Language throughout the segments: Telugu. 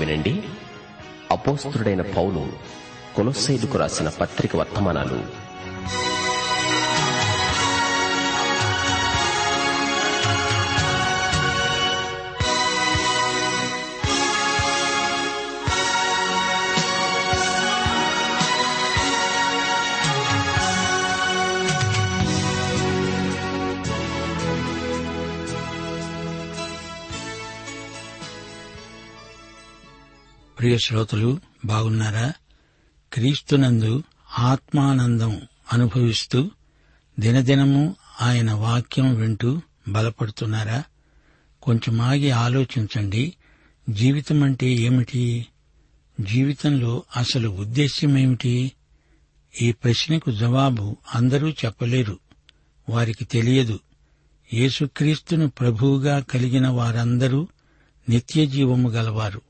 వినండి. అపోస్తుడైన పౌలు కొలొస్సైదుకు రాసిన పత్రిక వర్తమానాలు. ప్రియ శ్రోతలు బాగున్నారా? క్రీస్తునందు ఆత్మానందం అనుభవిస్తూ దినదినము ఆయన వాక్యం వింటూ బలపడుతున్నారా? కొంచెం ఆగి ఆలోచించండి. జీవితం అంటే ఏమిటి? జీవితంలో అసలు ఉద్దేశ్యమేమిటి? ఈ ప్రశ్నకు జవాబు అందరూ చెప్పలేరు. వారికి తెలియదు. యేసుక్రీస్తును ప్రభువుగా కలిగిన వారందరూ నిత్య జీవము గలవారు.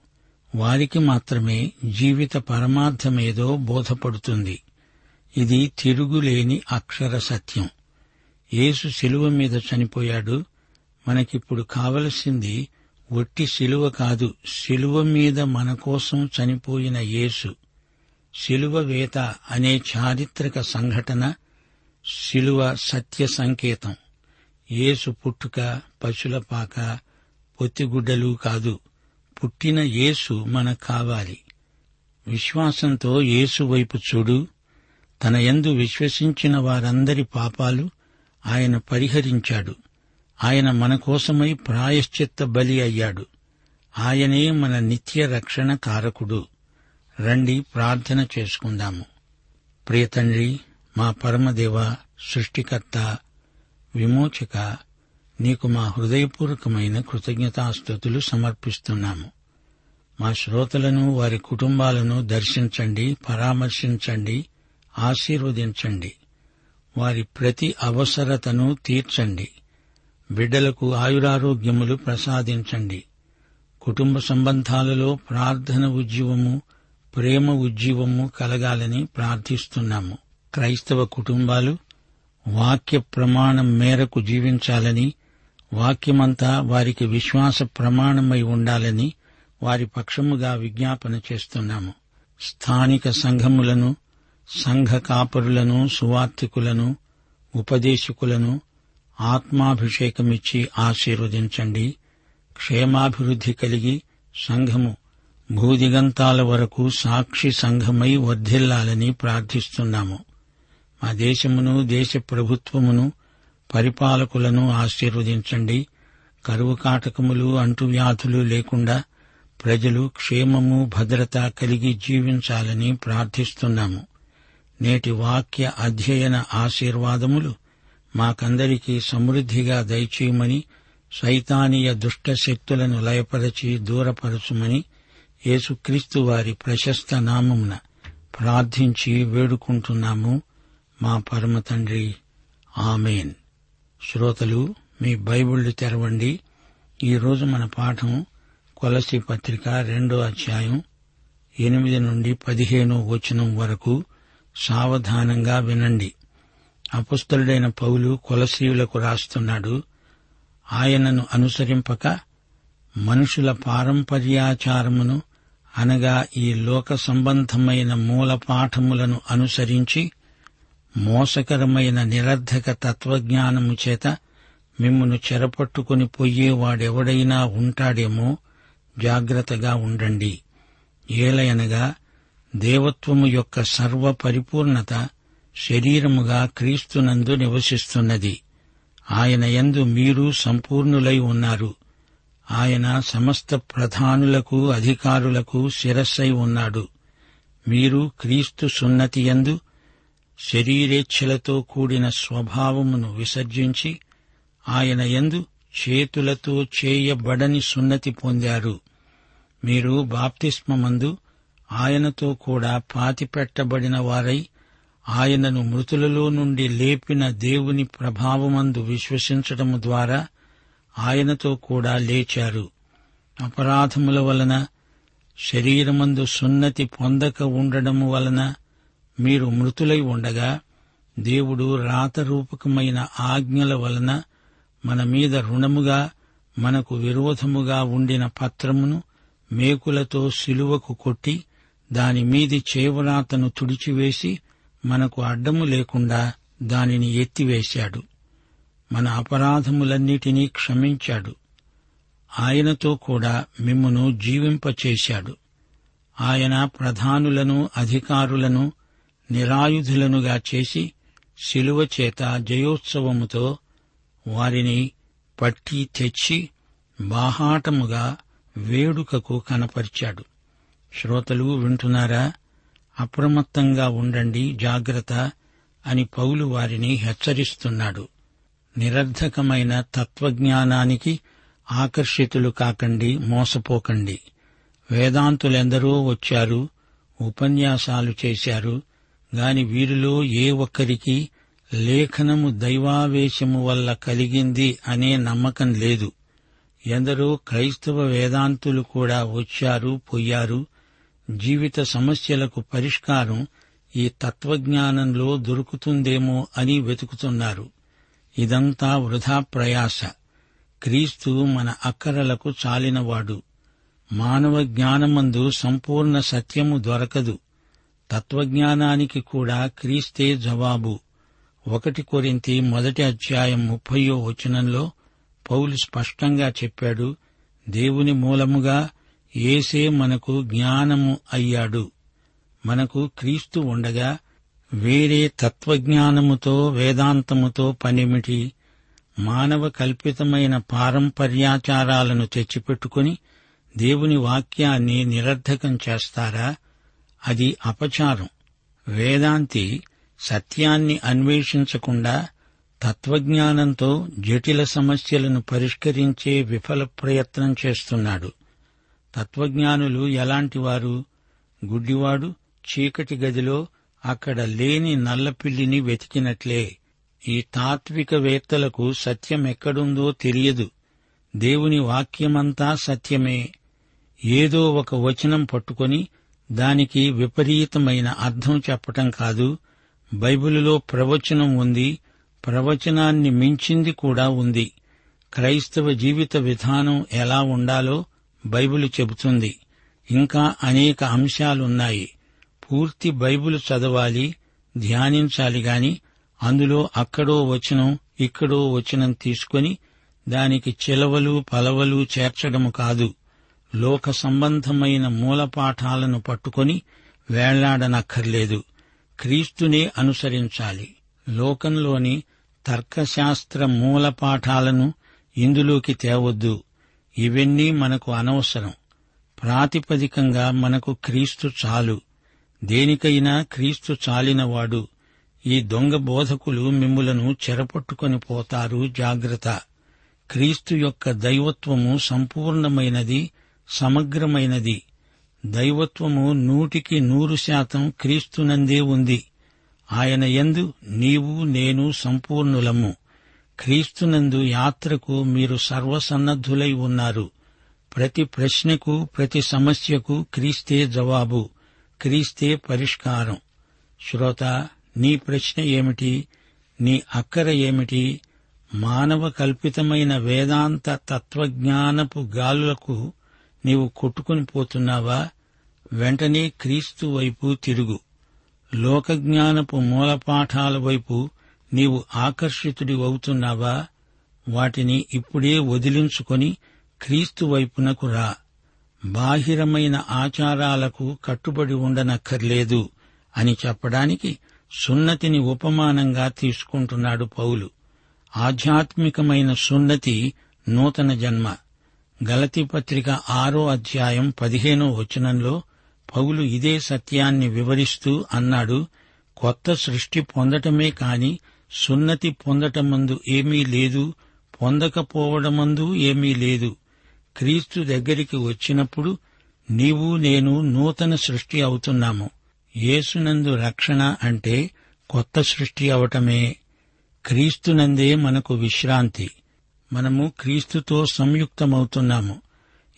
వారికి మాత్రమే జీవిత పరమార్థమేదో బోధపడుతుంది. ఇది తిరుగులేని అక్షర సత్యం. యేసు శిలువ మీద చనిపోయాడు. మనకిప్పుడు కావలసింది ఒట్టి శిలువ కాదు శిలువ మీద మన కోసం చనిపోయిన యేసు. శిలువ వేత అనే చారిత్రక సంఘటన శిలువ సత్య సంకేతం. యేసు పుట్టుక పశులపాక పొత్తిగుడ్డలు కాదు. పుట్టిన యేసు మనకు కావాలి విశ్వాసంతో యేసు వైపు చూడు. తన యందు విశ్వసించిన వారందరి పాపాలు ఆయన పరిహరించాడు. ఆయన మన కోసమై ప్రాయశ్చిత్త బలి అయ్యాడు. ఆయనే మన నిత్య రక్షణ కారకుడు. రండి ప్రార్థన చేసుకుందాము. ప్రియతండ్రి మా పరమదేవ సృష్టికర్త విమోచక నీకు మా హృదయపూర్వకమైన కృతజ్ఞతాస్థుతులు సమర్పిస్తున్నాము. మా శ్రోతలను వారి కుటుంబాలను దర్శించండి పరామర్శించండి ఆశీర్వదించండి. వారి ప్రతి అవసరతను తీర్చండి. బిడ్డలకు ఆయురారోగ్యములు ప్రసాదించండి. కుటుంబ సంబంధాలలో ప్రార్థన ఉజ్జీవము ప్రేమ ఉజ్జీవము కలగాలని ప్రార్థిస్తున్నాము. క్రైస్తవ కుటుంబాలు వాక్య ప్రమాణం మేరకు జీవించాలని వాక్యమంతా వారికి విశ్వాస ప్రమాణమై ఉండాలని వారి పక్షముగా విజ్ఞాపన చేస్తున్నాము. స్థానిక సంఘములను సంఘ కాపరులను సువార్థికులను ఉపదేశకులను ఆత్మాభిషేకమిచ్చి ఆశీర్వదించండి. క్షేమాభివృద్ధి కలిగి సంఘము భూదిగంతాల వరకు సాక్షి సంఘమై వర్ధిల్లాలని ప్రార్థిస్తున్నాము. మా దేశమును దేశ ప్రభుత్వమును పరిపాలకులను ఆశీర్వదించండి. కరువు కాటకములు అంటువ్యాధులు లేకుండా ప్రజలు క్షేమము భద్రత కలిగి జీవించాలని ప్రార్థిస్తున్నాము. నేటి వాక్య అధ్యయన ఆశీర్వాదములు మాకందరికీ సమృద్దిగా దయచేయమని సైతానీయ దుష్ట శక్తులను లయపరచి దూరపరచుమని యేసుక్రీస్తు వారి ప్రశస్త నామమున ప్రార్థించి వేడుకుంటున్నాము. మా పరమతండ్రి ఆమెన్. శ్రోతలు మీ బైబిళ్ళు తెరవండి. ఈరోజు మన పాఠం కొలసి పత్రిక రెండో అధ్యాయం ఎనిమిది నుండి పదిహేనో వచనం వరకు సావధానంగా వినండి. అపుస్తలుడైన పౌలు కొలసీయులకు రాస్తున్నాడు ఆయనను అనుసరింపక మనుషుల పారంపర్యాచారమును అనగా ఈ లోక సంబంధమైన మూల పాఠములను అనుసరించి మోసకరమైన నిరర్ధక తత్వజ్ఞానము చేత మిమ్మను చెరపట్టుకుని పోయేవాడెవడైనా ఉంటాడేమో జాగ్రత్తగా ఉండండి. ఏలయనగా దేవత్వము యొక్క సర్వ పరిపూర్ణత శరీరముగా క్రీస్తునందు నివసిస్తున్నది. ఆయన యందు మీరు సంపూర్ణులై ఉన్నారు. ఆయన సమస్త ప్రధానులకు అధికారులకు శిరస్సై ఉన్నాడు. మీరు క్రీస్తు సున్నతి యందు శరీరేచ్ఛలతో కూడిన స్వభావమును విసర్జించి ఆయన యందు చేతులతో చేయబడని సున్నతి పొందారు. మీరు బాప్తిస్మమందు ఆయనతో కూడా పాతిపెట్టబడిన వారై ఆయనను మృతులలో నుండి లేపిన దేవుని ప్రభావమందు విశ్వసించటము ద్వారా ఆయనతో కూడా లేచారు. అపరాధముల వలన శరీరమందు సున్నతి పొందక ఉండడము వలన మీరు మృతులై ఉండగా దేవుడు రాతరూపకమైన ఆజ్ఞల వలన మన మీద రుణముగా మనకు విరోధముగా ఉండిన పత్రమును మేకులతో సిలువకు కొట్టి దాని మీది చేవరాతను తుడిచివేసి మనకు అడ్డము లేకుండా దానిని ఎత్తివేశాడు. మన అపరాధములన్నిటినీ క్షమించాడు. ఆయనతో కూడా మిమ్మును జీవింపచేశాడు. ఆయన ప్రధానులను అధికారులను నిరాయుధులనుగా చేసి శిలువ చేత జయోత్సవముతో వారిని పట్టి తెచ్చి బాహాటముగా వేడుకకు కనపరిచాడు. శ్రోతలు వింటున్నారా? అప్రమత్తంగా ఉండండి జాగ్రత్త అని పౌలు వారిని హెచ్చరిస్తున్నాడు. నిరర్ధకమైన తత్వజ్ఞానానికి ఆకర్షితులు కాకండి మోసపోకండి. వేదాంతులెందరో వచ్చారు ఉపన్యాసాలు చేశారు గాని వీరిలో ఏ ఒక్కరికి లేఖనము దైవావేశము వల్ల కలిగింది అనే నమ్మకం లేదు. ఎందరో క్రైస్తవ వేదాంతులు కూడా వచ్చారు పోయారు. జీవిత సమస్యలకు పరిష్కారం ఈ తత్వజ్ఞానంలో దొరుకుతుందేమో అని వెతుకుతున్నారు. ఇదంతా వృధా ప్రయాస. క్రీస్తు మన అక్కరలకు చాలినవాడు. మానవ జ్ఞానమందు సంపూర్ణ సత్యము దొరకదు. తత్వజ్ఞానానికి కూడా క్రీస్తే జవాబు. ఒకటి కొరింతి మొదటి అధ్యాయం ముప్పయో వచనంలో పౌలు స్పష్టంగా చెప్పాడు దేవుని మూలముగా ఏసే మనకు జ్ఞానము అయ్యాడు. మనకు క్రీస్తు ఉండగా వేరే తత్వజ్ఞానముతో వేదాంతముతో పనిమిటి మానవ కల్పితమైన పారంపర్యాచారాలను తెచ్చిపెట్టుకుని దేవుని వాక్యాన్ని నిరర్ధకం చేస్తారా? అది అపచారం. వేదాంతి సత్యాన్ని అన్వేషించకుండా తత్వజ్ఞానంతో జటిల సమస్యలను పరిష్కరించే విఫల ప్రయత్నం చేస్తున్నాడు. తత్వజ్ఞానులు ఎలాంటివారు గుడ్డివాడు చీకటి గదిలో అక్కడ లేని నల్లపిల్లిని వెతికినట్లే. ఈ తాత్వికవేత్తలకు సత్యం ఎక్కడుందో తెలియదు. దేవుని వాక్యమంతా సత్యమే. ఏదో ఒక వచనం పట్టుకొని దానికి విపరీతమైన అర్థం చెప్పటం కాదు. బైబిలులో ప్రవచనం ఉంది. ప్రవచనాన్ని మించింది కూడా ఉంది. క్రైస్తవ జీవిత విధానం ఎలా ఉండాలో బైబిలు చెబుతుంది. ఇంకా అనేక అంశాలున్నాయి. పూర్తి బైబిల్ చదవాలి ధ్యానించాలి గాని అందులో అక్కడో వచనం ఇక్కడో వచనం తీసుకొని దానికి చిలవలు పలవలు చేర్చడము కాదు. లోక సంబంధమైన మూలపాఠాలను పట్టుకొని వేళ్ళాడనక్కర్లేదు. క్రీస్తునే అనుసరించాలి. లోకంలోని తర్కశాస్త్ర మూలపాఠాలను ఇందులోకి తేవద్దు. ఇవన్నీ మనకు అనవసరం. ప్రాతిపదికంగా మనకు క్రీస్తు చాలు. దేనికైనా క్రీస్తు చాలినవాడు. ఈ దొంగ బోధకులు మిమ్ములను చెరపట్టుకొని పోతారు జాగ్రత్త. క్రీస్తు యొక్క దైవత్వము సంపూర్ణమైనది సమగ్రమైనది. దైవత్వము నూటికి నూరు శాతం క్రీస్తునందే ఉంది. ఆయన యందు నీవు నేను సంపూర్ణులము. క్రీస్తునందు యాత్రకు మీరు సర్వసన్నద్ధులై ఉన్నారు. ప్రతి ప్రశ్నకు ప్రతి సమస్యకు క్రీస్తే జవాబు క్రీస్తే పరిష్కారం. శ్రోత నీ ప్రశ్న ఏమిటి? నీ అక్కర ఏమిటి? మానవ కల్పితమైన వేదాంత తత్వజ్ఞానపు గాలులకు నీవు కొట్టుకుని పోతున్నావా? వెంటనే క్రీస్తు వైపు తిరుగు. లోకజ్ఞానపు మూలపాఠాల వైపు నీవు ఆకర్షితుడి అవుతున్నావా? వాటిని ఇప్పుడే వదిలించుకొని క్రీస్తు వైపునకు రా. బాహిరమైన ఆచారాలకు కట్టుబడి ఉండనక్కర్లేదు అని చెప్పడానికి సున్నతిని ఉపమానంగా తీసుకుంటున్నాడు పౌలు. ఆధ్యాత్మికమైన సున్నతి నూతన జన్మ. గలతి పత్రిక ఆరో అధ్యాయం పదిహేనో వచనంలో పౌలు ఇదే సత్యాన్ని వివరిస్తూ అన్నాడు కొత్త సృష్టి పొందటమే కాని సున్నతి పొందటమందు ఏమీ లేదు పొందకపోవడమందు ఏమీ లేదు. క్రీస్తు దగ్గరికి వచ్చినప్పుడు నీవు నేను నూతన సృష్టి అవుతున్నాము. యేసునందు రక్షణ అంటే కొత్త సృష్టి అవటమే. క్రీస్తునందే మనకు విశ్రాంతి. మనము క్రీస్తుతో సంయుక్తమవుతున్నాము.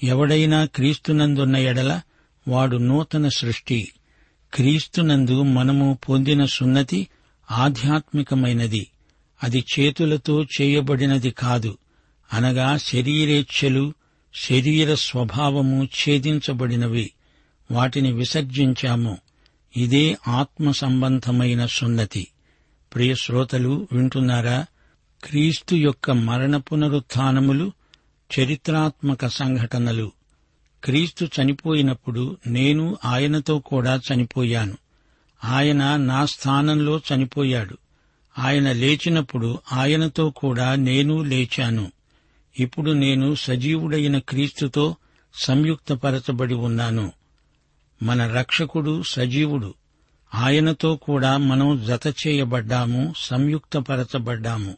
ఎవడైనా క్రీస్తునందున్న ఎడల వాడు నూతన సృష్టి. క్రీస్తునందు మనము పొందిన సున్నతి ఆధ్యాత్మికమైనది. అది చేతులతో చేయబడినది కాదు. అనగా శరీరేచ్ఛలు శరీర స్వభావము ఛేదించబడినవి. వాటిని విసర్జించాము. ఇదే ఆత్మ సంబంధమైన సున్నతి. ప్రియ శ్రోతలు వింటున్నారా? క్రీస్తు యొక్క మరణ పునరుత్నములు చరిత్రాత్మక సంఘటనలు. క్రీస్తు చనిపోయినప్పుడు నేను ఆయనతో కూడా చనిపోయాను. ఆయన నా స్థానంలో చనిపోయాడు. ఆయన లేచినప్పుడు ఆయనతో కూడా నేను లేచాను. ఇప్పుడు నేను సజీవుడైన క్రీస్తుతో సంయుక్తపరచబడి ఉన్నాను. మన రక్షకుడు సజీవుడు. ఆయనతో కూడా మనం జత చేయబడ్డాము సంయుక్తపరచబడ్డాము.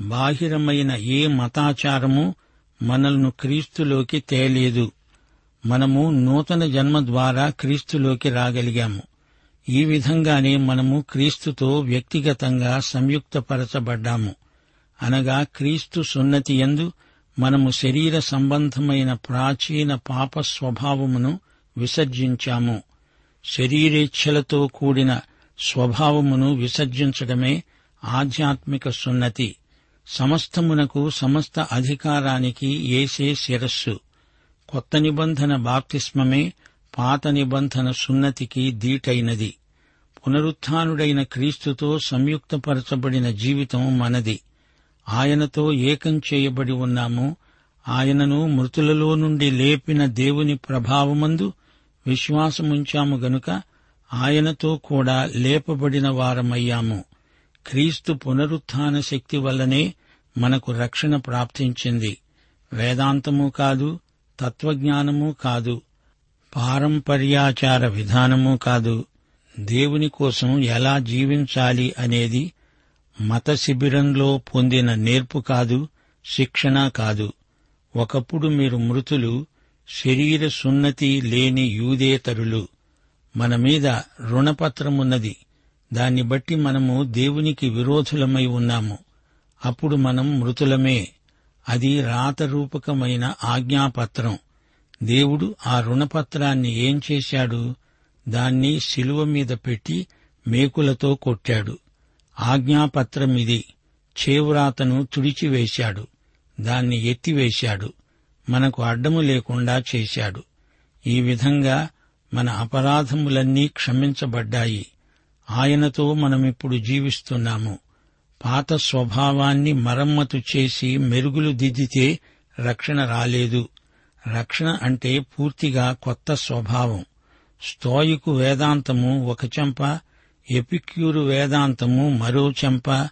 బాహిరమైన ఏ మతాచారము మనల్ని క్రీస్తులోకి తేలేదు. మనము నూతన జన్మ ద్వారా క్రీస్తులోకి రాగలిగాము. ఈ విధంగానే మనము క్రీస్తుతో వ్యక్తిగతంగా సంయుక్తపరచబడ్డాము. అనగా క్రీస్తు సున్నతి యందు మనము శరీర సంబంధమైన ప్రాచీన పాప స్వభావమును విసర్జించాము. శరీరేచ్ఛలతో కూడిన స్వభావమును విసర్జించడమే ఆధ్యాత్మిక సున్నతి. సమస్తమునకు సమస్త అధికారానికి ఏసే శిరస్సు. కొత్త నిబంధన బాప్తిస్మమే పాత నిబంధన సున్నతికి దీటైనది పునరుత్డైన క్రీస్తుతో సంయుక్తపరచబడిన జీవితం మనది. ఆయనతో ఏకం చేయబడి ఉన్నాము. ఆయనను మృతులలో నుండి లేపిన దేవుని ప్రభావమందు విశ్వాసముంచాము గనుక ఆయనతో కూడా లేపబడిన వారమయ్యాము. క్రీస్తు పునరుత్థాన శక్తి వల్లనే మనకు రక్షణ ప్రాప్తించింది. వేదాంతము కాదు తత్వజ్ఞానము కాదు పారంపర్యాచార విధానము కాదు. దేవుని కోసం ఎలా జీవించాలి అనేది మత శిబిరంలో పొందిన నేర్పు కాదు శిక్షణ కాదు. ఒకప్పుడు మీరు మృతులు శరీర సున్నతి లేని యూదేతరులు. మన మీద రుణపత్రమున్నది. దాన్ని బట్టి మనము దేవునికి విరోధులమై ఉన్నాము. అప్పుడు మనం మృతులమే. అది రాతరూపకమైన ఆజ్ఞాపత్రం. దేవుడు ఆ రుణపత్రాన్ని ఏం చేశాడు? దాన్ని శిలువ మీద పెట్టి మేకులతో కొట్టాడు. ఆజ్ఞాపత్రమిది. చేవ్రాతను తుడిచివేశాడు. దాన్ని ఎత్తివేశాడు. మనకు అడ్డము లేకుండా చేశాడు. ఈ విధంగా మన అపరాధములన్నీ క్షమించబడ్డాయి. ఆయనతో మనమిప్పుడు జీవిస్తున్నాము. పాత స్వభావాన్ని మరమ్మతు చేసి మెరుగులు దిద్దితే రక్షణ రాలేదు. రక్షణ అంటే పూర్తిగా కొత్త స్వభావం. స్తోయికు వేదాంతము ఒక చెంప ఎపిక్యూరు వేదాంతము మరో చెంప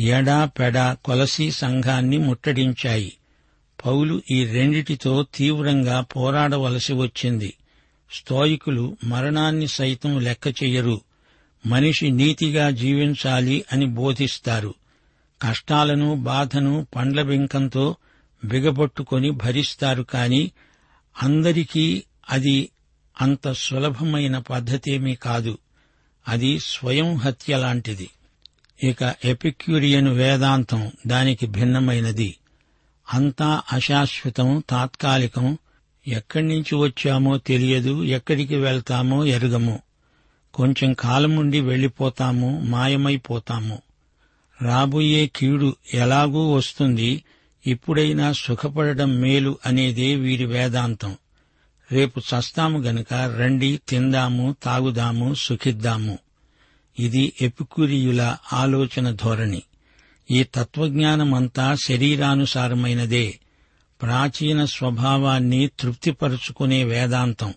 ఎడా పెడ కొలసి సంఘాన్ని ముట్టడించాయి. పౌలు ఈ రెండిటితో తీవ్రంగా పోరాడవలసి వచ్చింది. స్తోయికులు మరణాన్ని సైతం లెక్క చెయ్యరు మనిషి నీతిగా జీవించాలి అని బోధిస్తారు. కష్టాలను బాధను పండ్ల బింకంతో బిగబొట్టుకొని భరిస్తారు కాని అందరికీ అది అంత సులభమైన పద్ధతేమీ కాదు. అది స్వయం హత్య లాంటిది. ఇక ఎపిక్యూరియన్ వేదాంతం దానికి భిన్నమైనది. అంతా అశాశ్వతం తాత్కాలికం. ఎక్కడి నుంచి వచ్చామో తెలియదు ఎక్కడికి వెళ్తామో ఎరుగము. కొంచెం కాలం నుండి వెళ్ళిపోతాము మాయమైపోతాము. రాబోయే కీడు ఎలాగూ వస్తుంది ఇప్పుడైనా సుఖపడడం మేలు అనేదే వీరి వేదాంతం. రేపు చస్తాము గనుక రండి తిందాము తాగుదాము సుఖిద్దాము. ఇది ఎపికురియుల ఆలోచన ధోరణి. ఈ తత్వజ్ఞానమంతా శరీరానుసారమైనదే. ప్రాచీన స్వభావాన్ని తృప్తిపరుచుకునే వేదాంతం.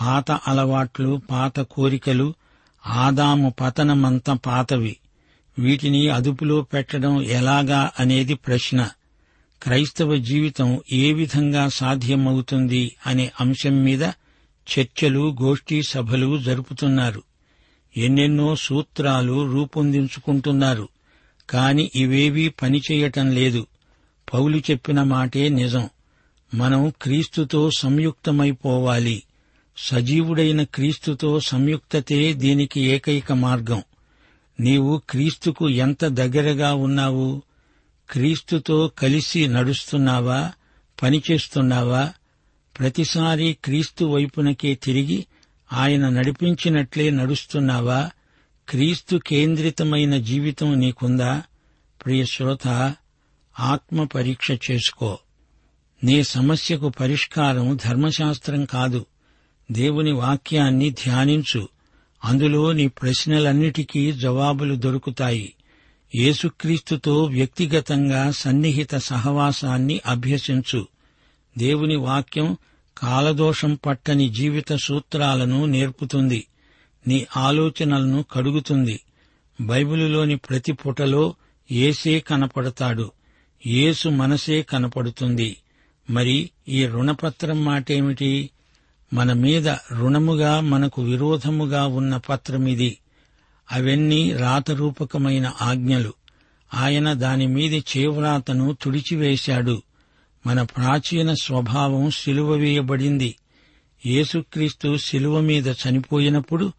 పాత అలవాట్లు పాత కోరికలు ఆదాము పతనమంత పాతవి. వీటిని అదుపులో పెట్టడం ఎలాగా అనేది ప్రశ్న. క్రైస్తవ జీవితం ఏ విధంగా సాధ్యమవుతుంది అనే అంశం మీద చర్చలు గోష్ఠీ సభలు జరుపుతున్నారు. ఎన్నెన్నో సూత్రాలు రూపొందించుకుంటున్నారు. కాని ఇవేవీ పనిచేయటం లేదు. పౌలు చెప్పిన మాటే నిజం. మనం క్రీస్తుతో సంయుక్తమైపోవాలి. సజీవుడైన క్రీస్తుతో సంయుక్తతే దీనికి ఏకైక మార్గం. నీవు క్రీస్తుకు ఎంత దగ్గరగా ఉన్నావు? క్రీస్తుతో కలిసి నడుస్తున్నావా? పనిచేస్తున్నావా? ప్రతిసారి క్రీస్తు వైపునకే తిరిగి ఆయన నడిపించినట్లే నడుస్తున్నావా? క్రీస్తు కేంద్రితమైన జీవితం నీకుందా? ప్రియ శ్రోత ఆత్మ పరీక్ష చేసుకో. నీ సమస్యకు పరిష్కారం ధర్మశాస్త్రం కాదు. దేవుని వాక్యాన్ని ధ్యానించు. అందులో నీ ప్రశ్నలన్నిటికీ జవాబులు దొరుకుతాయి. యేసుక్రీస్తుతో వ్యక్తిగతంగా సన్నిహిత సహవాసాన్ని అభ్యసించు. దేవుని వాక్యం కాలదోషం పట్టని జీవిత సూత్రాలను నేర్పుతుంది. నీ ఆలోచనలను కడుగుతుంది. బైబిలులోని ప్రతి పుటలో ఏసే కనపడతాడు. యేసు మనసే కనపడుతుంది. మరి ఈ రుణపత్రం మాటేమిటి? మన మీద రుణముగా మనకు విరోధముగా ఉన్న పత్రమిది. అవన్నీ రాతరూపకమైన ఆజ్ఞలు. ఆయన దానిమీది చేవ్రాతను తుడిచివేశాడు. మన ప్రాచీన స్వభావం సిలువ వేయబడింది. యేసుక్రీస్తు శిలువ మీద చనిపోయినప్పుడు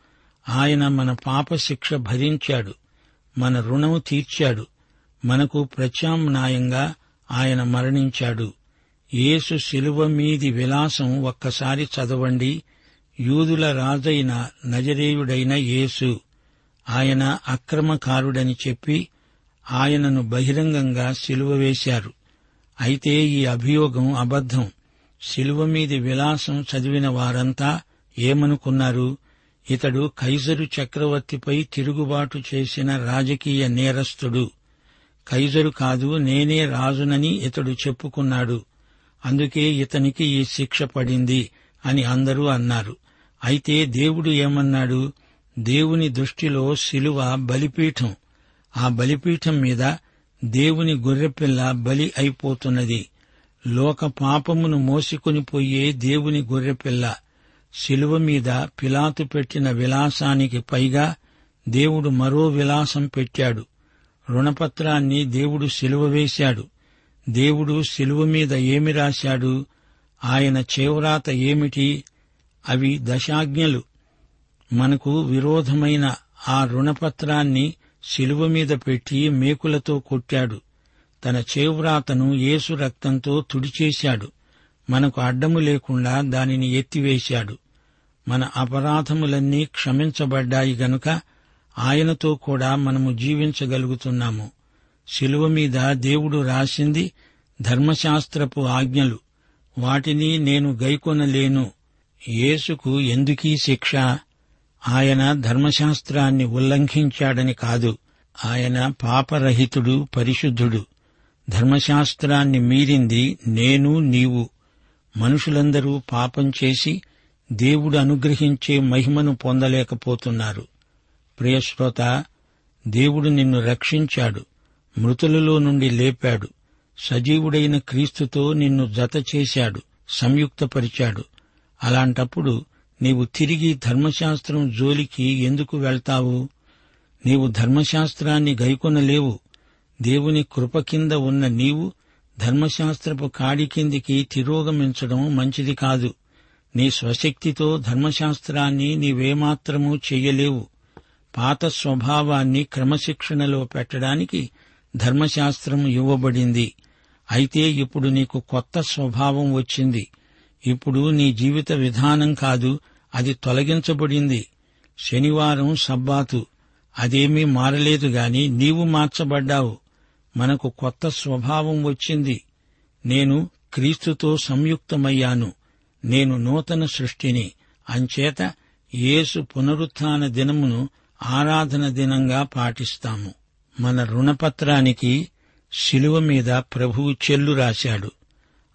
ఆయన మన పాప శిక్ష భరించాడు. మన రుణము తీర్చాడు. మనకు ప్రత్యామ్నాయంగా ఆయన మరణించాడు. యేసు శిలువ మీది విలాసం ఒక్కసారి చదవండి. యూదుల రాజైన నజరేయుడైన యేసు ఆయన అక్రమకారుడని చెప్పి ఆయనను బహిరంగంగా శిలువ వేశారు. అయితే ఈ అభియోగం అబద్ధం. శిలువ మీది విలాసం చదివిన వారంతా ఏమనుకున్నారు? ఇతడు కైజరు చక్రవర్తిపై తిరుగుబాటు చేసిన రాజకీయ నేరస్తుడు. కైజరు కాదు నేనే రాజునని ఇతడు చెప్పుకున్నాడు. అందుకే ఇతనికి ఈ శిక్ష పడింది అని అందరూ అన్నారు. అయితే దేవుడు ఏమన్నాడు? దేవుని దృష్టిలో శిలువ బలిపీఠం. ఆ బలిపీఠం మీద దేవుని గొర్రెపిల్ల బలి అయిపోతున్నది. లోక పాపమును మోసుకుని పోయే దేవుని గొర్రెపిల్ల. శిలువ మీద పిలాతు పెట్టిన విలాసానికి పైగా దేవుడు మరో విలాసం పెట్టాడు. రుణపత్రాన్ని దేవుడు శిలువ వేశాడు. దేవుడు శిలువ మీద ఏమి రాశాడు? ఆయన చేవ్రాత ఏమిటి? అవి దశాజ్ఞలు. మనకు విరోధమైన ఆ రుణపత్రాన్ని శిలువ మీద పెట్టి మేకులతో కొట్టాడు. తన చేవ్రాతను యేసు రక్తంతో తుడిచేశాడు. మనకు అడ్డము లేకుండా దానిని ఎత్తివేశాడు. మన అపరాధములన్నీ క్షమించబడ్డాయి గనుక ఆయనతో కూడా మనము జీవించగలుగుతున్నాము. శిలువ మీద దేవుడు రాసింది ధర్మశాస్త్రపు ఆజ్ఞలు. వాటిని నేను గైకొనలేను. యేసుకు ఎందుకీ శిక్ష? ఆయన ధర్మశాస్త్రాన్ని ఉల్లంఘించాడని కాదు. ఆయన పాపరహితుడు పరిశుద్ధుడు. ధర్మశాస్త్రాన్ని మీరింది నేను నీవు. మనుషులందరూ పాపం చేసి దేవుడు అనుగ్రహించే మహిమను పొందలేకపోతున్నారు. ప్రియశ్రోత దేవుడు నిన్ను రక్షించాడు. మృతులలో నుండి లేపాడు. సజీవుడైన క్రీస్తుతో నిన్ను జత చేశాడు సంయుక్తపరిచాడు. అలాంటప్పుడు నీవు తిరిగి ధర్మశాస్త్రం జోలికి ఎందుకు వెళ్తావు? నీవు ధర్మశాస్త్రాన్ని గైకొనలేవు. దేవుని కృప కింద ఉన్న నీవు ధర్మశాస్త్రపు కాడి కిందికి తిరోగమించడం మంచిది కాదు. నీ స్వశక్తితో ధర్మశాస్త్రాన్ని నీవేమాత్రమూ చెయ్యలేవు పాత స్వభావాన్ని క్రమశిక్షణలో పెట్టడానికి ధర్మశాస్త్రం ఇవ్వబడింది. అయితే ఇప్పుడు నీకు కొత్త స్వభావం వచ్చింది. ఇప్పుడు నీ జీవిత విధానం కాదు అది తొలగించబడింది. శనివారం సబ్బాతు. అదేమీ మారలేదు గాని నీవు మార్చబడ్డావు. మనకు కొత్త స్వభావం వచ్చింది. నేను క్రీస్తుతో సంయుక్తమయ్యాను. నేను నూతన సృష్టిని. అంచేత యేసు పునరుత్థాన దినమును ఆరాధన దినంగా పాటిస్తాము. మన రుణపత్రానికి శిలువ మీద ప్రభువు చెల్లు రాశాడు.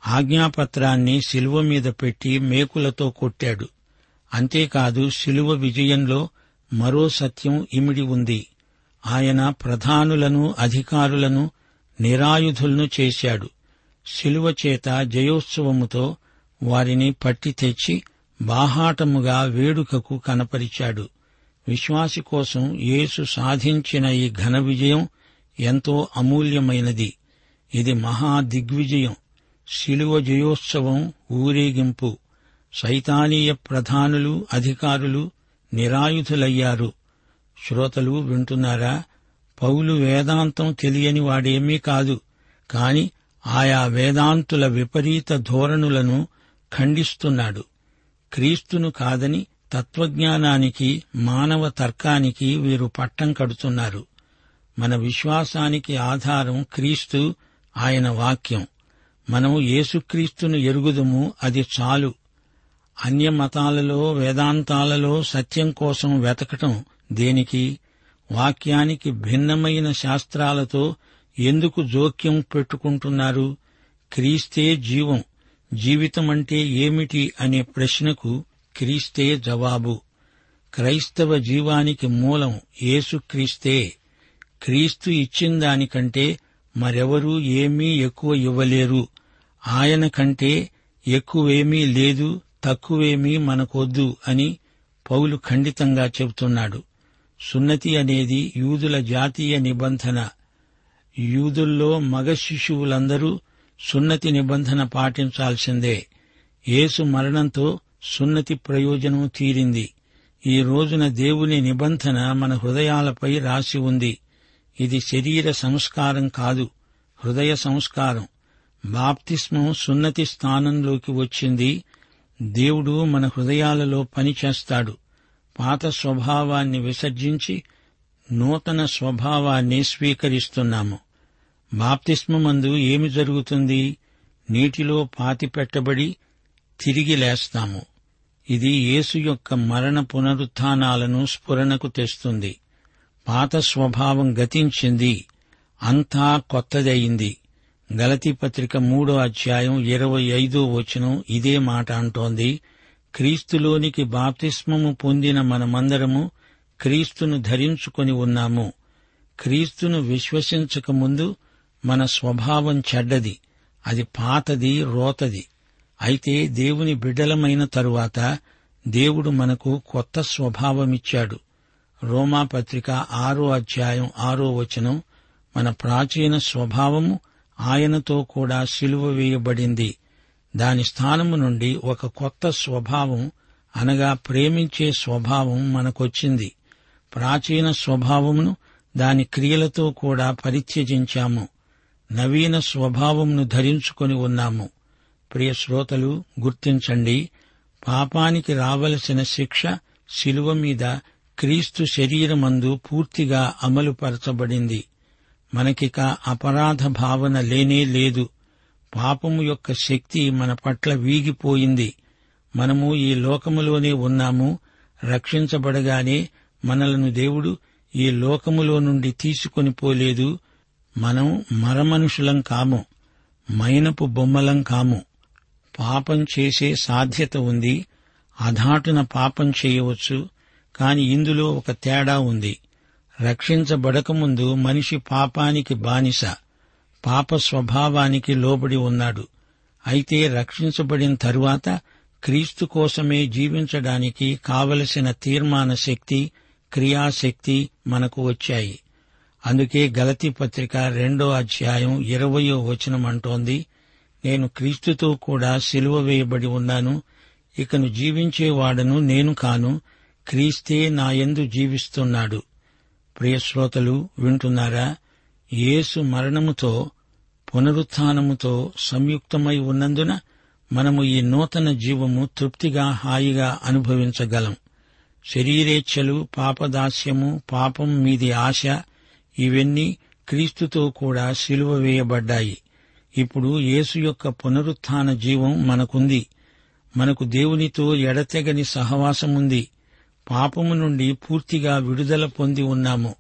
ఆజ్ఞాపత్రాన్ని శిలువ మీద పెట్టి మేకులతో కొట్టాడు. అంతేకాదు శిలువ విజయంలో మరో సత్యం ఇమిడి ఉంది. ఆయన ప్రధానులను అధికారులను నిరాయుధులను చేశాడు. శిలువ చేత జయోత్సవముతో వారిని పట్టి తెచ్చి బాహాటముగా వేడుకకు కనపరిచాడు. విశ్వాసి కోసం యేసు సాధించిన ఈ ఘన విజయం ఎంతో అమూల్యమైనది. ఇది మహా దిగ్విజయం. శిలువ జయోత్సవం ఊరేగింపు. సైతానీయ ప్రధానులు అధికారులు నిరాయుధులయ్యారు. శ్రోతలు వింటున్నారా? పౌలు వేదాంతం తెలియని వాడేమీ కాదు. కాని ఆయా వేదాంతుల విపరీత ధోరణులను ఖండిస్తున్నాడు. క్రీస్తును కాదని తత్వజ్ఞానానికి మానవ తర్కానికి వీరు పట్టం కడుతున్నారు. మన విశ్వాసానికి ఆధారం క్రీస్తు ఆయన వాక్యం. మనం యేసుక్రీస్తును ఎరుగుదుము అది చాలు. అన్య మతాలలో వేదాంతాలలో సత్యం కోసం వెతకటం దేనికి? వాక్యానికి భిన్నమైన శాస్త్రాలతో ఎందుకు జోక్యం పెట్టుకుంటున్నారు? క్రీస్తే జీవం జీవితమంటే ఏమిటి అనే ప్రశ్నకు క్రీస్తే జవాబు. క్రైస్తవ జీవానికి మూలం యేసుక్రీస్తే క్రీస్తు. ఇచ్చిన దానికంటే మరెవరూ ఏమీ ఎక్కువ ఇవ్వలేరు. ఆయన కంటే ఎక్కువేమీ లేదు తక్కువేమీ మనకొద్దు అని పౌలు ఖండితంగా చెబుతున్నాడు. సున్నతి అనేది యూదుల జాతీయ నిబంధన. యూదుల్లో మగ శిశువులందరూ సున్నతి నిబంధన పాటించాల్సిందే. యేసు మరణంతో సున్నతి ప్రయోజనం తీరింది. ఈ రోజున దేవుని నిబంధన మన హృదయాలపై రాసి ఉంది. ఇది శరీర సంస్కారం కాదు హృదయ సంస్కారం. బాప్తిస్మం సున్నతి స్థానంలోకి వచ్చింది. దేవుడు మన హృదయాలలో పనిచేస్తాడు పాత స్వభావాన్ని విసర్జించి నూతన స్వభావాన్ని స్వీకరిస్తున్నాము. బాప్తిస్మందు ఏమి జరుగుతుంది? నీటిలో పాతిపెట్టబడి తిరిగి లేస్తాము. ఇది యేసు యొక్క మరణ పునరుత్నాలను స్ఫురణకు తెస్తుంది. పాత స్వభావం గతించింది. అంతా కొత్తదయింది. గలతీ పత్రిక మూడో అధ్యాయం ఇరవై ఐదో వచనం ఇదే మాట అంటోంది. క్రీస్తులోనికి బాప్తిస్మము పొందిన మనమందరము క్రీస్తును ధరించుకొని ఉన్నాము. క్రీస్తును విశ్వసించక ముందు మన స్వభావం చెడ్డది. అది పాతది రోతది. అయితే దేవుని బిడ్డలమైన తరువాత దేవుడు మనకు కొత్త స్వభావమిచ్చాడు. రోమాపత్రిక ఆరో అధ్యాయం ఆరో వచనం మన ప్రాచీన స్వభావము ఆయనతో కూడా సిలువ వేయబడింది. దాని స్థానము నుండి ఒక కొత్త స్వభావం అనగా ప్రేమించే స్వభావం మనకొచ్చింది. ప్రాచీన స్వభావమును దాని క్రియలతో కూడా పరిత్యజించాము. నవీన స్వభావమును ధరించుకొని ఉన్నాము. ప్రియ శ్రోతలు గుర్తించండి పాపానికి రావలసిన శిక్ష శిలువ మీద క్రీస్తు శరీరమందు పూర్తిగా అమలుపరచబడింది. మనకిక అపరాధ భావన లేనే లేదు. పాపము యొక్క శక్తి మన పట్ల వీగిపోయింది. మనము ఈ లోకములోనే ఉన్నాము. రక్షించబడగానే మనలను దేవుడు ఈ లోకములో నుండి తీసుకొని పోలేదు. మనం మరమనుషులం కాము. మైనపు బొమ్మలం కాము. పాపం చేసే సాధ్యత ఉంది. అధాటున పాపం చేయవచ్చు. కాని ఇందులో ఒక తేడా ఉంది. రక్షించబడకముందు మనిషి పాపానికి బానిస పాప స్వభావానికి లోబడి ఉన్నాడు. అయితే రక్షించబడిన తరువాత క్రీస్తు కోసమే జీవించడానికి కావలసిన తీర్మాన శక్తి క్రియాశక్తి మనకు వచ్చాయి. అందుకే గలతి పత్రిక రెండో అధ్యాయం ఇరవయో వచనం అంటోంది నేను క్రీస్తుతో కూడా సిలువ వేయబడి ఉన్నాను. ఇకను జీవించేవాడను నేను కాను. క్రీస్తే నాయందు జీవిస్తున్నాడు. ప్రియశ్రోతలు వింటున్నారా? యేసు మరణముతో పునరుత్నముతో సంయుక్తమై ఉన్నందున మనము ఈ నూతన జీవము తృప్తిగా హాయిగా అనుభవించగలం. శరీరేచ్ఛలు పాపదాస్యము పాపం మీది ఆశ ఇవన్నీ క్రీస్తుతో కూడా సిలువ వేయబడ్డాయి. ఇప్పుడు యేసు యొక్క పునరుత్థాన జీవం మనకుంది. మనకు దేవునితో ఎడతెగని సహవాసముంది. పాపము నుండి పూర్తిగా విడుదల పొంది ఉన్నాము.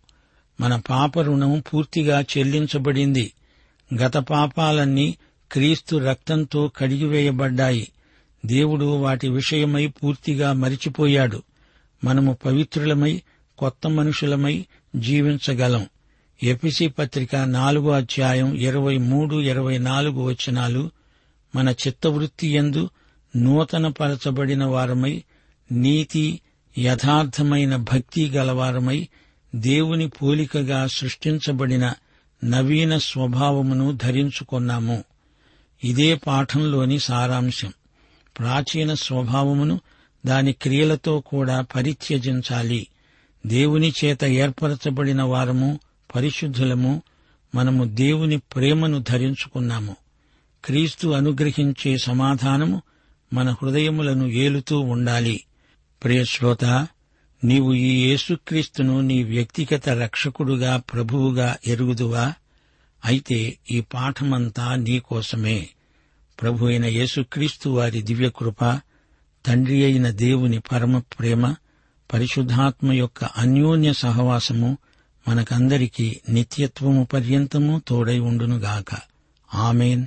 మన పాప రుణం పూర్తిగా చెల్లించబడింది. గత పాపాలన్నీ క్రీస్తు రక్తంతో కడిగివేయబడ్డాయి. దేవుడు వాటి విషయమై పూర్తిగా మరిచిపోయాడు. మనము పవిత్రులమై కొత్త మనుషులమై జీవించగలం. ఎపిసి పత్రిక నాలుగో అధ్యాయం ఇరవై మూడు ఇరవై నాలుగు వచనాలు మన చిత్తవృత్తి ఎందు నూతనపరచబడిన వారమై నీతి యథార్థమైన భక్తి గలవారమై దేవుని పోలికగా సృష్టించబడిన నవీన స్వభావమును ధరించుకున్నాము. ఇదే పాఠంలోని సారాంశం. ప్రాచీన స్వభావమును దాని క్రియలతో కూడా పరిత్యజించాలి. దేవుని చేత ఏర్పరచబడిన వారము పరిశుద్ధులము మనము దేవుని ప్రేమను ధరించుకున్నాము. క్రీస్తు అనుగ్రహించే సమాధానము మన హృదయములను ఏలుతూ ఉండాలి. ప్రియశ్రోత నీవు ఈ యేసుక్రీస్తును నీ వ్యక్తిగత రక్షకుడుగా ప్రభువుగా ఎరుగుదువా? అయితే ఈ పాఠమంతా నీకోసమే ప్రభు అయిన యేసుక్రీస్తు వారి దివ్యకృప తండ్రి అయిన దేవుని పరమ ప్రేమ పరిశుద్ధాత్మ యొక్క అన్యోన్య సహవాసము మనకందరికీ నిత్యత్వము పర్యంతము తోడై ఉండునుగాక. ఆమెన్.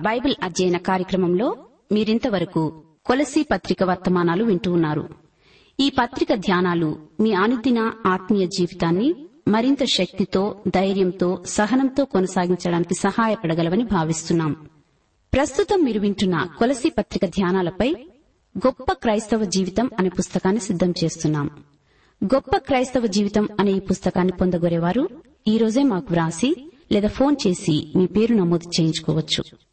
బైబిల్ అధ్యయన కార్యక్రమంలో మీరింతవరకు కొలసీ పత్రిక వర్తమానాలు వింటూ ఉన్నారు. ఈ పత్రిక ధ్యానాలు మీ అనుదిన ఆత్మీయ జీవితాన్ని మరింత శక్తితో ధైర్యంతో సహనంతో కొనసాగించడానికి సహాయపడగలవని భావిస్తున్నాం. ప్రస్తుతం మీరు వింటున్న కొలసీ పత్రిక ధ్యానాలపై గొప్ప క్రైస్తవ జీవితం అనే పుస్తకాన్ని సిద్దం చేస్తున్నాం. గొప్ప క్రైస్తవ జీవితం అనే ఈ పుస్తకాన్ని పొందగోరేవారు ఈ రోజే మాకు వ్రాసి లేదా ఫోన్ చేసి మీ పేరు నమోదు చేయించుకోవచ్చు.